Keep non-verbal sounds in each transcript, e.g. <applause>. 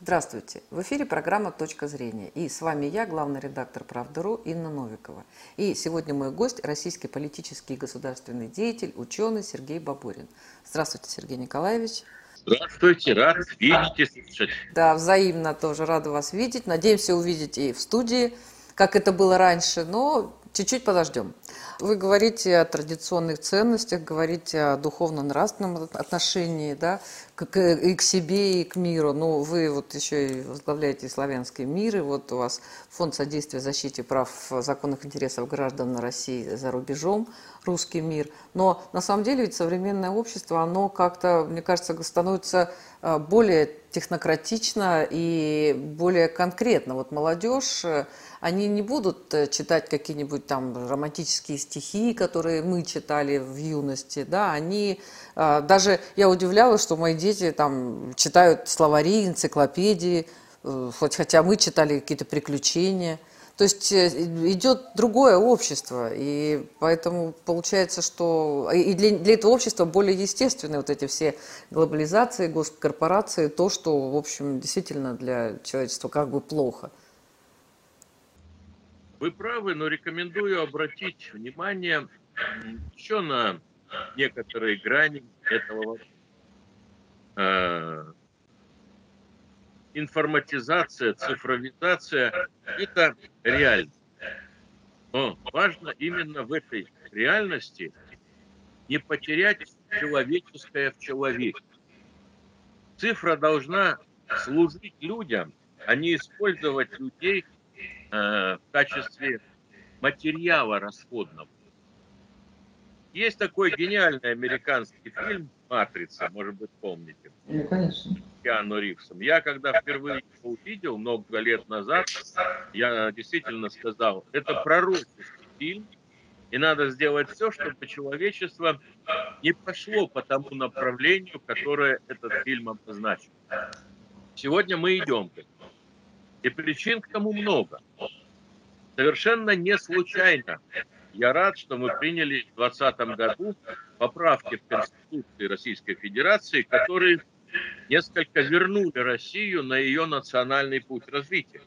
Здравствуйте! В эфире программа «Точка зрения». И с вами я, главный редактор «Правда.ру» Инна Новикова. И сегодня мой гость – российский политический и государственный деятель, ученый Сергей Бабурин. Здравствуйте, Сергей Николаевич. Здравствуйте, рад видеть и слышать. Да, взаимно тоже рада вас видеть. Надеемся увидеть и в студии, как это было раньше, но чуть-чуть подождем. Вы говорите о традиционных ценностях, говорите о духовно-нравственном отношении, да, к, и к себе, и к миру. Ну, вы вот еще и возглавляете славянский мир, и вот у вас фонд содействия защите прав законных интересов граждан России за рубежом, русский мир. Но на самом деле ведь современное общество, оно как-то, мне кажется, становится а, более технократично и более конкретно. Вот молодежь они не будут э, читать какие-нибудь там романтические стихи, которые мы читали в юности, да, они, даже я удивлялась, что мои дети там читают словари, энциклопедии, э, хоть хотя мы читали какие-то приключения, то есть э, идет другое общество, и поэтому получается, что и для, для этого общества более естественны вот эти все глобализации, госкорпорации, то, что, в общем, действительно для человечества как бы плохо. Вы правы, но рекомендую обратить внимание еще на некоторые грани этого э, информатизация, цифровизация – это реальность. Но важно именно в этой реальности не потерять человеческое в человеке. Цифра должна служить людям, а не использовать людей – Э, в качестве материала расходного. Есть такой гениальный американский фильм «Матрица», может быть, помните? Ну, конечно. Киану Ривзом. Я когда впервые его увидел много лет назад, я действительно сказал, это пророческий фильм, и надо сделать все, чтобы человечество не пошло по тому направлению, которое этот фильм обозначил. Сегодня мы идем к этому. И причин к тому много. Совершенно не случайно. Я рад, что мы приняли в 2020 году поправки в Конституции Российской Федерации, которые несколько вернули Россию на ее национальный путь развития.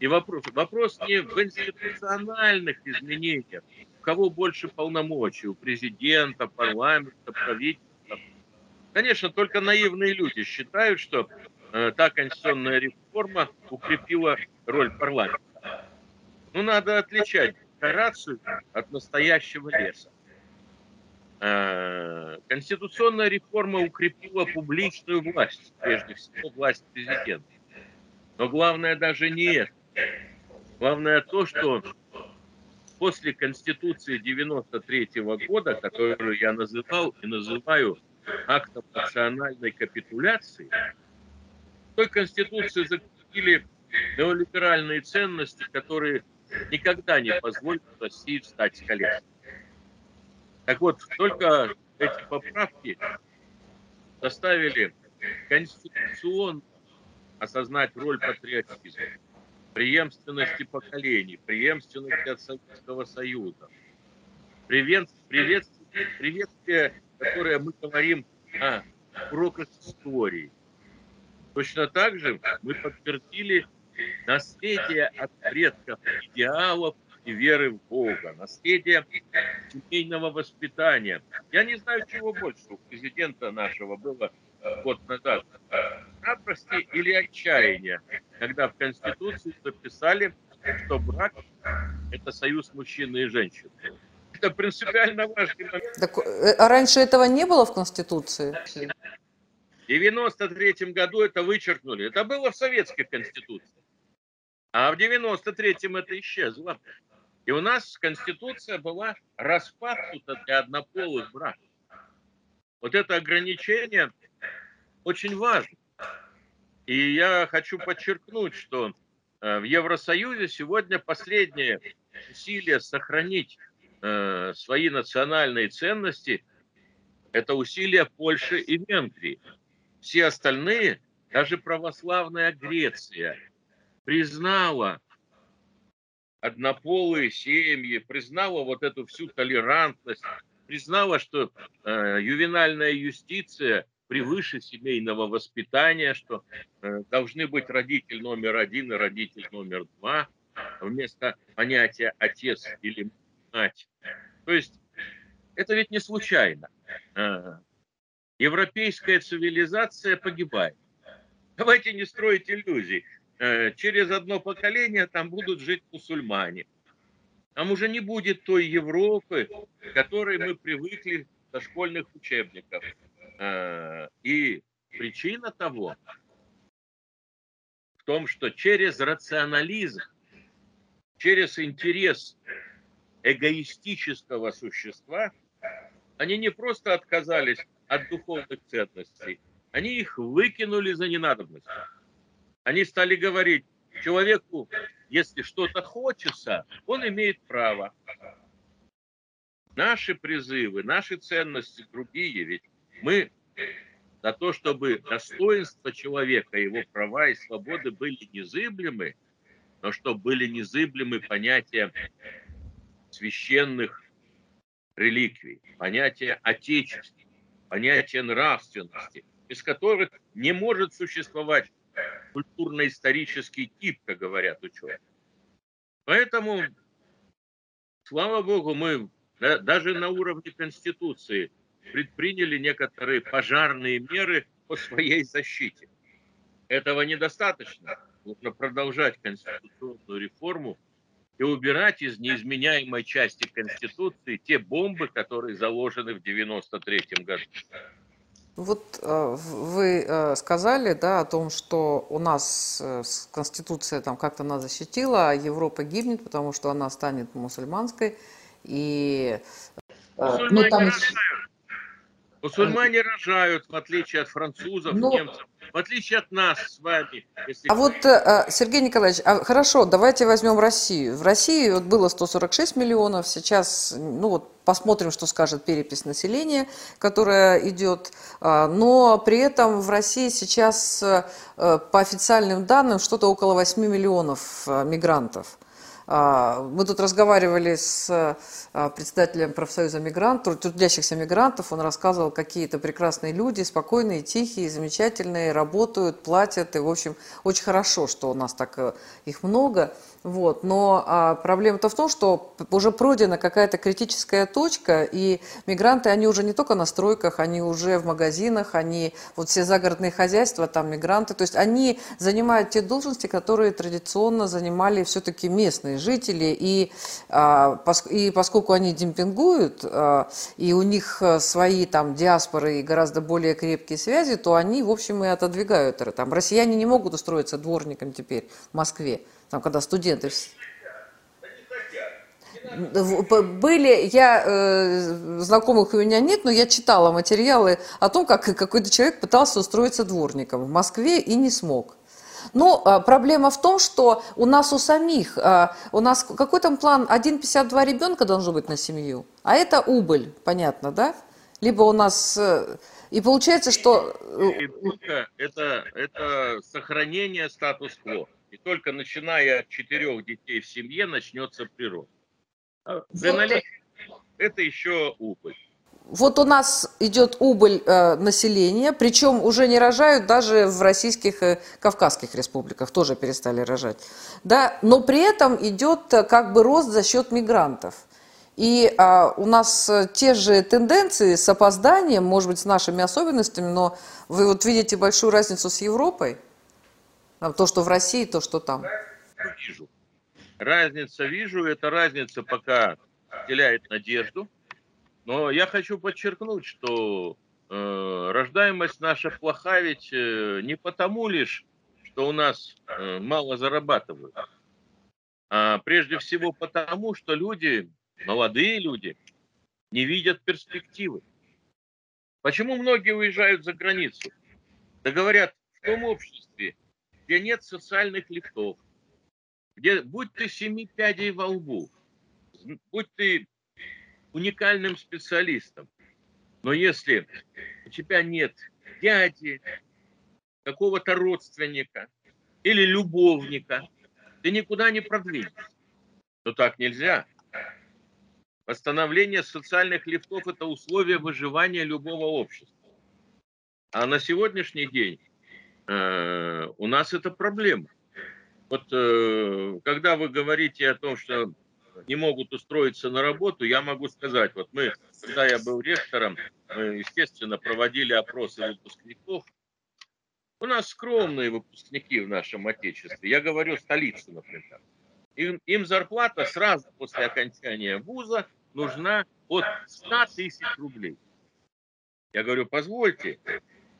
И вопрос, вопрос не в институциональных изменениях, у кого больше полномочий, у президента, парламента, правительства. Конечно, только наивные люди считают, что Э, та конституционная реформа укрепила роль парламента. Ну, надо отличать декорацию от настоящего леса. Э, конституционная реформа укрепила публичную власть, прежде всего власть президента. Но главное даже не это. Главное то, что после Конституции 93 года, которую я называл и называю актом национальной капитуляции, той Конституции закрепили неолиберальные ценности, которые никогда не позволят России встать с колен. Так вот, только эти поправки заставили конституционно осознать роль патриотизма, преемственности поколений, преемственности от Советского Союза, приветствие которое мы говорим о уроках истории, Точно так же мы подтвердили наследие от предков идеалов и веры в Бога, наследие семейного воспитания. Я не знаю, чего больше у президента нашего было год назад. Напрости или отчаяние, когда в Конституции записали, что брак – это союз мужчины и женщины. Это принципиально важный момент. Так, э, а раньше этого не было в Конституции? В 93 году это вычеркнули. Это было в советской конституции. А в 93-м это исчезло. И у нас конституция была распахнута для однополых браков. Вот это ограничение очень важно. И я хочу подчеркнуть, что э, в Евросоюзе сегодня последнее усилие сохранить э, свои национальные ценности – это усилия Польши и Венгрии. Все остальные, даже православная Греция, признала однополые семьи, признала вот эту всю толерантность, признала, что э, ювенальная юстиция превыше семейного воспитания, что э, должны быть родитель номер один и родитель номер два, вместо понятия отец или мать. То есть это ведь не случайно. А, европейская цивилизация погибает. Давайте не строить иллюзий. Э, через одно поколение там будут жить мусульмане. Там уже не будет той Европы, к которой мы привыкли со школьных учебников. Э, и причина того в том, что через рационализм, через интерес эгоистического существа, они не просто отказались от духовных ценностей, они их выкинули за ненадобностью. Они стали говорить, человеку, если что-то хочется, он имеет право. Наши призывы, наши ценности другие, ведь мы за то, чтобы достоинство человека, его права и свободы были незыблемы, но чтобы были незыблемы понятия священных реликвий, понятия отечества, понятия нравственности, без которых не может существовать культурно-исторический тип, как говорят ученые. Поэтому, слава богу, мы даже на уровне Конституции предприняли некоторые пожарные меры по своей защите. Этого недостаточно. Нужно продолжать конституционную реформу и убирать из неизменяемой части Конституции те бомбы, которые заложены в 1993 году. Вот э, вы э, сказали да, о том, что у нас э, Конституция там как-то нас защитила, а Европа гибнет, потому что она станет мусульманской. И, ну, там... Мусульмане рожают, в отличие от французов, Но... Ну, немцев, в отличие от нас с вами. Если... А вот, э, Сергей Николаевич, а хорошо, давайте возьмем Россию. В России вот было 146 миллионов, сейчас, ну вот, посмотрим, что скажет перепись населения, которая идет. А, но при этом в России сейчас, э, по официальным данным, что-то около 8 миллионов э, мигрантов. А, мы тут разговаривали с а, председателем профсоюза мигрантов, трудящихся мигрантов. Он рассказывал, какие то прекрасные люди, спокойные, тихие, замечательные, работают, платят. И, в общем, очень хорошо, что у нас так э, их много. Вот. Но а, проблема-то в том, что уже пройдена какая-то критическая точка, и мигранты, они уже не только на стройках, они уже в магазинах, они, вот все загородные хозяйства, там мигранты, то есть они занимают те должности, которые традиционно занимали все-таки местные жители, и, а, пос, и поскольку они демпингуют, а, и у них э, свои там диаспоры и гораздо более крепкие связи, то они, в общем, и отодвигают это. Там россияне не могут устроиться дворником теперь в Москве там, когда студенты... Были, я, э, знакомых у меня нет, но я читала материалы о том, как какой-то человек пытался устроиться дворником в Москве и не смог. Но а, проблема в том, что у нас у самих, а, у нас какой там план, 1,52 ребенка должно быть на семью, а это убыль, понятно, да? Либо у нас... Э, и получается, что... Э, это, это сохранение статус-кво. И только начиная от четырех детей в семье начнется прирост. А это еще убыль. Вот у нас идет убыль э, населения, причем уже не рожают даже в российских и кавказских республиках, тоже перестали рожать. Да? Но при этом идет э, как бы рост за счет мигрантов. И а, у нас э, те же тенденции с опозданием, может быть, с нашими особенностями, но вы вот видите большую разницу с Европой? То, что в России, то, что там. Вижу. Разница вижу. Эта разница пока вселяет надежду. Но я хочу подчеркнуть, что э, рождаемость наша плоха ведь э, не потому лишь, что у нас э, мало зарабатывают, а прежде всего потому, что люди, молодые люди, не видят перспективы. Почему многие уезжают за границу? Да говорят, в том обществе, где нет социальных лифтов, где будь ты семи пядей во лбу, будь ты уникальным специалистом, но если у тебя нет дяди, какого-то родственника или любовника, ты никуда не продвинешься. Но так нельзя. Восстановление социальных лифтов – это условие выживания любого общества. А на сегодняшний день у нас это проблема. Вот э, когда вы говорите о том, что не могут устроиться на работу, я могу сказать, вот мы, когда я был ректором, мы, естественно, проводили опросы выпускников. У нас скромные выпускники в нашем Отечестве. Я говорю столицы, например. Им, им зарплата сразу после окончания вуза нужна от 100 тысяч рублей. Я говорю, позвольте,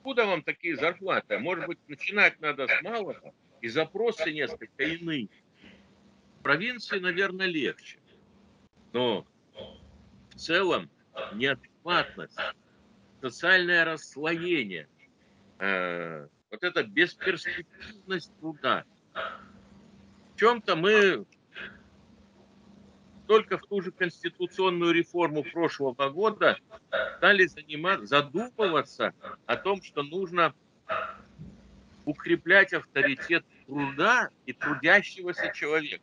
откуда вам такие зарплаты? Может быть, начинать надо с малого, и запросы несколько иные. В провинции, наверное, легче. Но в целом неадекватность, социальное расслоение, э, вот эта бесперспективность труда. В чем-то мы только в ту же конституционную реформу прошлого года стали заниматься, задумываться о том, что нужно укреплять авторитет труда и трудящегося человека.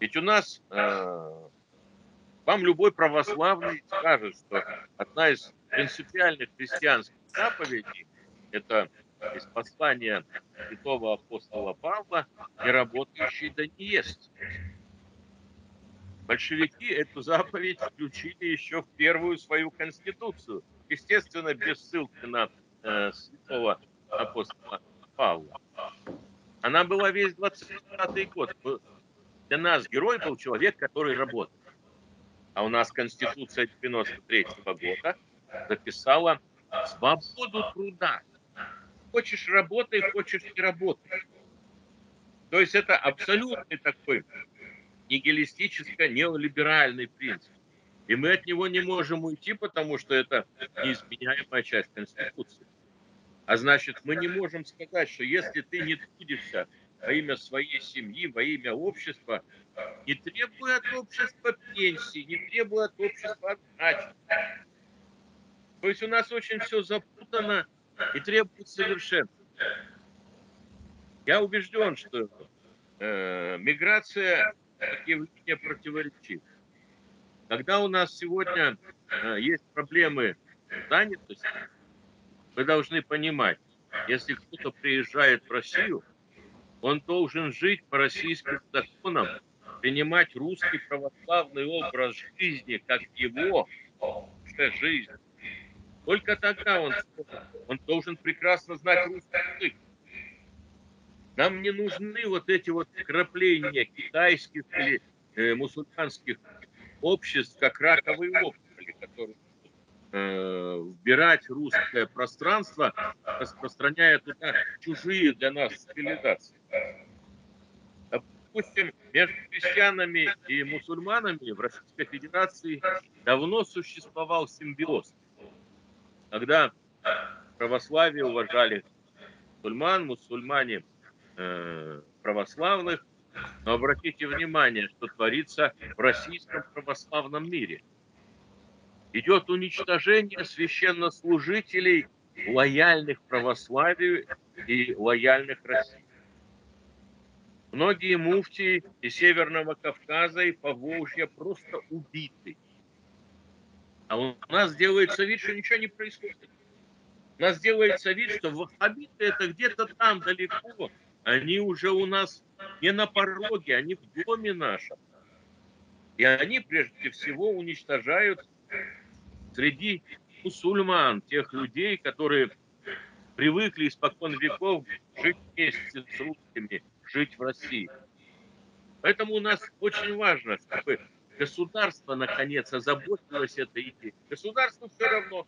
Ведь у нас, э, вам любой православный скажет, что одна из принципиальных христианских заповедей – это из послания святого апостола Павла «Не работающий да не ест». Большевики эту заповедь включили еще в первую свою конституцию. Естественно, без ссылки на э, святого апостола Павла. Она была весь 20-й год. Для нас герой был человек, который работал. А у нас Конституция 93 -го года записала свободу труда. Хочешь работай, хочешь не работай. То есть это абсолютный такой нигилистическо-неолиберальный принцип. И мы от него не можем уйти, потому что это неизменяемая часть Конституции. А значит, мы не можем сказать, что если ты не трудишься во имя своей семьи, во имя общества, не требуя от общества пенсии, не требуя от общества отдачи. То есть у нас очень все запутано и требует совершенства. Я убежден, что э, миграция явление противоречит. Когда у нас сегодня э, есть проблемы занятости, вы должны понимать, если кто-то приезжает в Россию, он должен жить по российским законам, принимать русский православный образ жизни как его жизнь. Только тогда он, он должен прекрасно знать русский язык. Нам не нужны вот эти вот крапления китайских или э, мусульманских обществ, как раковые опухоли, которые э, вбирать русское пространство, распространяя туда чужие для нас цивилизации. Допустим, между христианами и мусульманами в Российской Федерации давно существовал симбиоз. Когда православие уважали мусульман, мусульмане э, православных. Но обратите внимание, что творится в российском православном мире – идет уничтожение священнослужителей, лояльных православию и лояльных России. Многие муфтии из Северного Кавказа и Поволжья просто убиты. А у нас делается вид, что ничего не происходит. У нас делается вид, что ваххабиты это где-то там далеко. Они уже у нас не на пороге, они в доме нашем. И они прежде всего уничтожают среди мусульман, тех людей, которые привыкли испокон веков жить вместе с русскими, жить в России. Поэтому у нас очень важно, чтобы государство наконец озаботилось этой идеей. Государству все равно.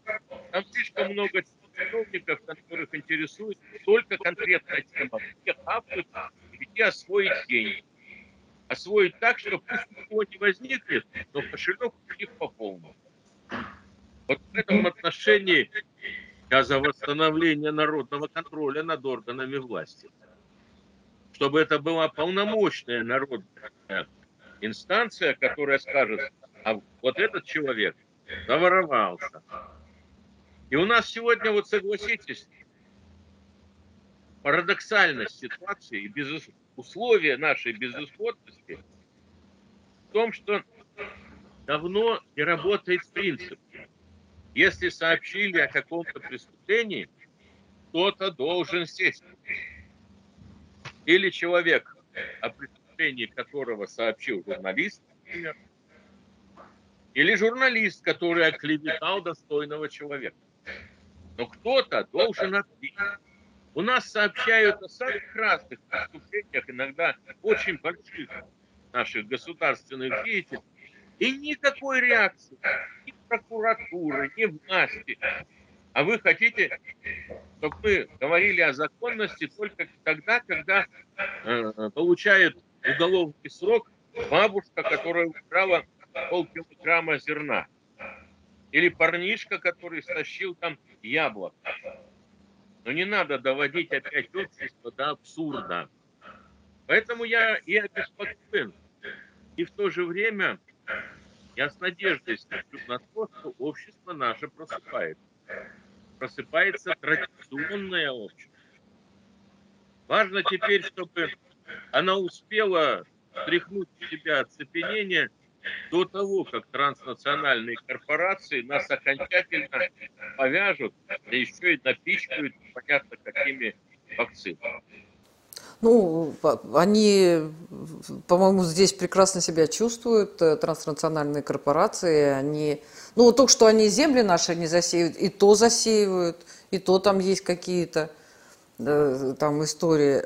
Там слишком много чиновников, которых интересует только конкретная тема. Где хапнуть, где освоить деньги. Освоить так, что пусть ничего не возникнет, но кошелек у них по полному. Вот в этом отношении я за восстановление народного контроля над органами власти. Чтобы это была полномочная народная инстанция, которая скажет, а вот этот человек заворовался. И у нас сегодня, вот согласитесь, парадоксальность ситуации и без условия нашей безысходности в том, что давно не работает принцип Если сообщили о каком-то преступлении, кто-то должен сесть. Или человек, о преступлении которого сообщил журналист, например, или журналист, который оклеветал достойного человека. Но кто-то должен ответить. У нас сообщают о самых разных преступлениях, иногда очень больших наших государственных деятелей, и никакой реакции ни прокуратуры, ни власти. А вы хотите, чтобы мы говорили о законности только тогда, когда э, получает уголовный срок бабушка, которая украла полкилограмма зерна. Или парнишка, который стащил там яблок. Но не надо доводить опять общество до абсурда. Поэтому я и обеспокоен. И в то же время я с надеждой смотрю на то, что общество наше просыпается. Просыпается традиционное общество. Важно теперь, чтобы она успела стряхнуть с себя оцепенение до того, как транснациональные корпорации нас окончательно повяжут, да еще и напичкают понятно какими вакцинами. Ну, они, по-моему, здесь прекрасно себя чувствуют, э, транснациональные корпорации, они, ну, только что они земли наши не засеивают, и то засеивают, и то там есть какие-то э, там истории.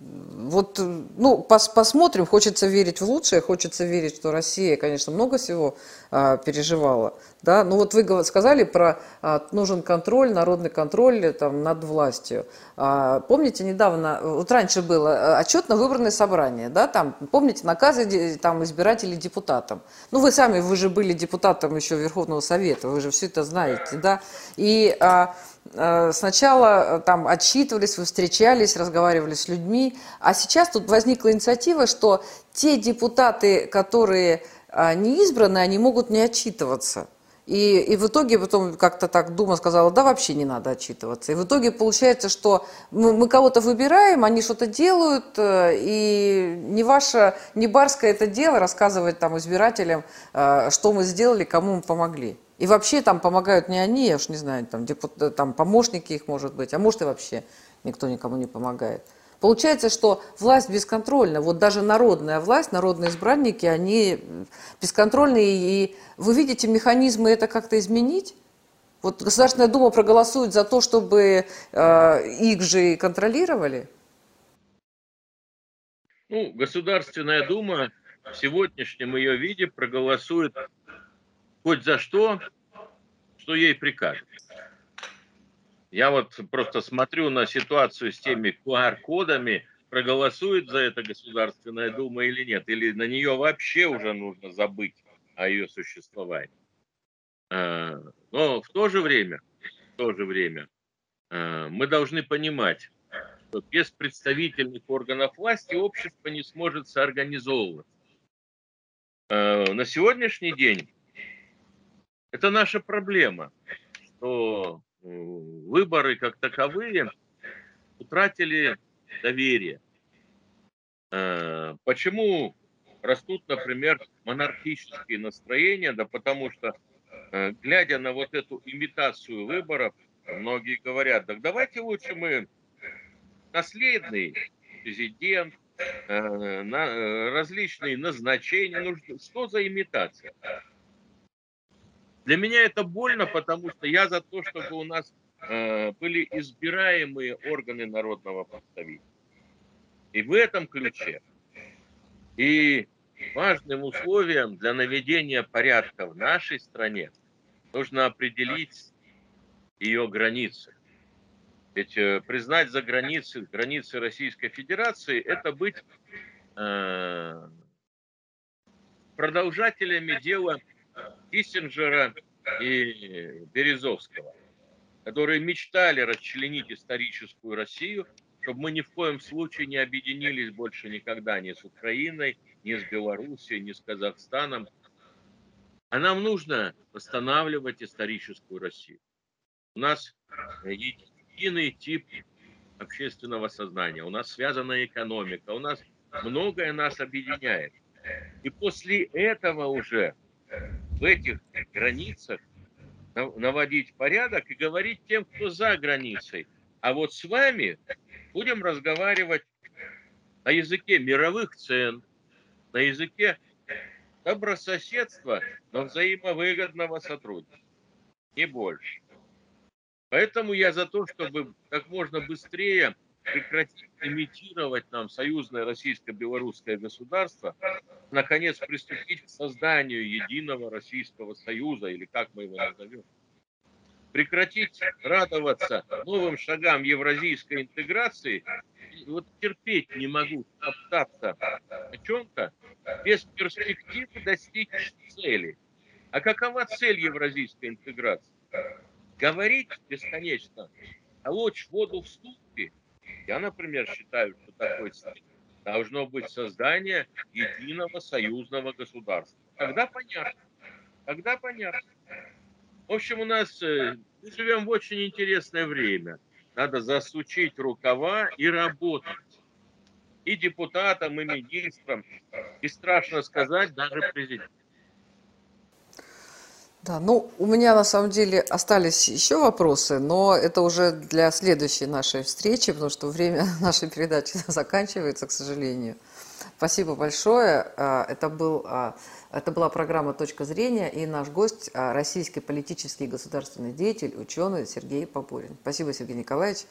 Вот, ну, пос, посмотрим, хочется верить в лучшее, хочется верить, что Россия, конечно, много всего а, переживала, да, ну вот вы сказали про а, нужен контроль, народный контроль там, над властью. А, помните, недавно, вот раньше было отчетно-выборное собрание, да, там, помните, наказы там, избирателей депутатам. Ну, вы сами, вы же были депутатом еще Верховного Совета, вы же все это знаете, да, и... А, Э, сначала э, там отчитывались, вы встречались, разговаривали с людьми, а сейчас тут возникла инициатива, что те депутаты, которые а, не избраны, они могут не отчитываться. И, и в итоге потом как-то так Дума сказала, да вообще не надо отчитываться. И в итоге получается, что мы, мы кого-то выбираем, они что-то делают, э, и не ваше, не барское это дело рассказывать там избирателям, что мы сделали, кому мы помогли. И вообще там помогают не они, я уж не знаю, там, депут... там помощники их, может быть, а может и вообще никто никому не помогает. Получается, что власть бесконтрольна. Вот даже народная власть, народные избранники, они бесконтрольные. И вы видите механизмы это как-то изменить? Вот Государственная Дума проголосует за то, чтобы э, их же контролировали? Ну, Государственная Дума в сегодняшнем ее виде проголосует хоть за что, что ей прикажут. Я вот просто смотрю на ситуацию с теми QR-кодами, проголосует за это Государственная Дума или нет, или на нее вообще уже нужно забыть о ее существовании. А, но в то же время, в то же время а, мы должны понимать, что без представительных органов власти общество не сможет соорганизовываться. А, на сегодняшний день это наша проблема, что выборы как таковые утратили доверие. Э, почему растут, например, монархические настроения? Да потому что, э, глядя на вот эту имитацию выборов, многие говорят, так давайте лучше мы наследный президент, различные назначения. Ну, что за имитация? Для меня это больно, потому что я за то, чтобы у нас э, были избираемые органы народного представительства. И в этом ключе. И важным условием для наведения порядка в нашей стране нужно определить ее границы. Ведь э, признать за границы, границы Российской Федерации – это быть э, продолжателями дела Киссинджера и Березовского, которые мечтали расчленить историческую Россию, чтобы мы ни в коем случае не объединились больше никогда ни с Украиной, ни с Белоруссией, ни с Казахстаном. А нам нужно восстанавливать историческую Россию. У нас единый тип общественного сознания, у нас связана экономика, у нас многое нас объединяет. И после этого уже в этих границах наводить порядок и говорить тем, кто за границей. А вот с вами будем разговаривать на языке мировых цен, на языке добрососедства, но взаимовыгодного сотрудничества. Не больше. Поэтому я за то, чтобы как можно быстрее прекратить имитировать нам союзное российско-белорусское государство, наконец приступить к созданию единого Российского Союза, или как мы его назовем. Прекратить радоваться новым шагам евразийской интеграции. Вот терпеть не могу топтаться о чем-то без перспективы достичь цели. А какова цель евразийской интеграции? Говорить бесконечно, а лучше воду в ступе я, например, считаю, что такой должно быть создание единого союзного государства. Тогда понятно. Тогда понятно. В общем, у нас э, мы живем в очень интересное время. Надо засучить рукава и работать. И депутатам, и министрам, и страшно сказать, даже президенту. Да, ну, у меня на самом деле остались еще вопросы, но это уже для следующей нашей встречи, потому что время <laughs> нашей передачи <laughs> заканчивается, к сожалению. Спасибо большое. А, это, был, а, это была программа «Точка зрения» и наш гость а, – российский политический и государственный деятель, ученый Сергей Попурин. Спасибо, Сергей Николаевич.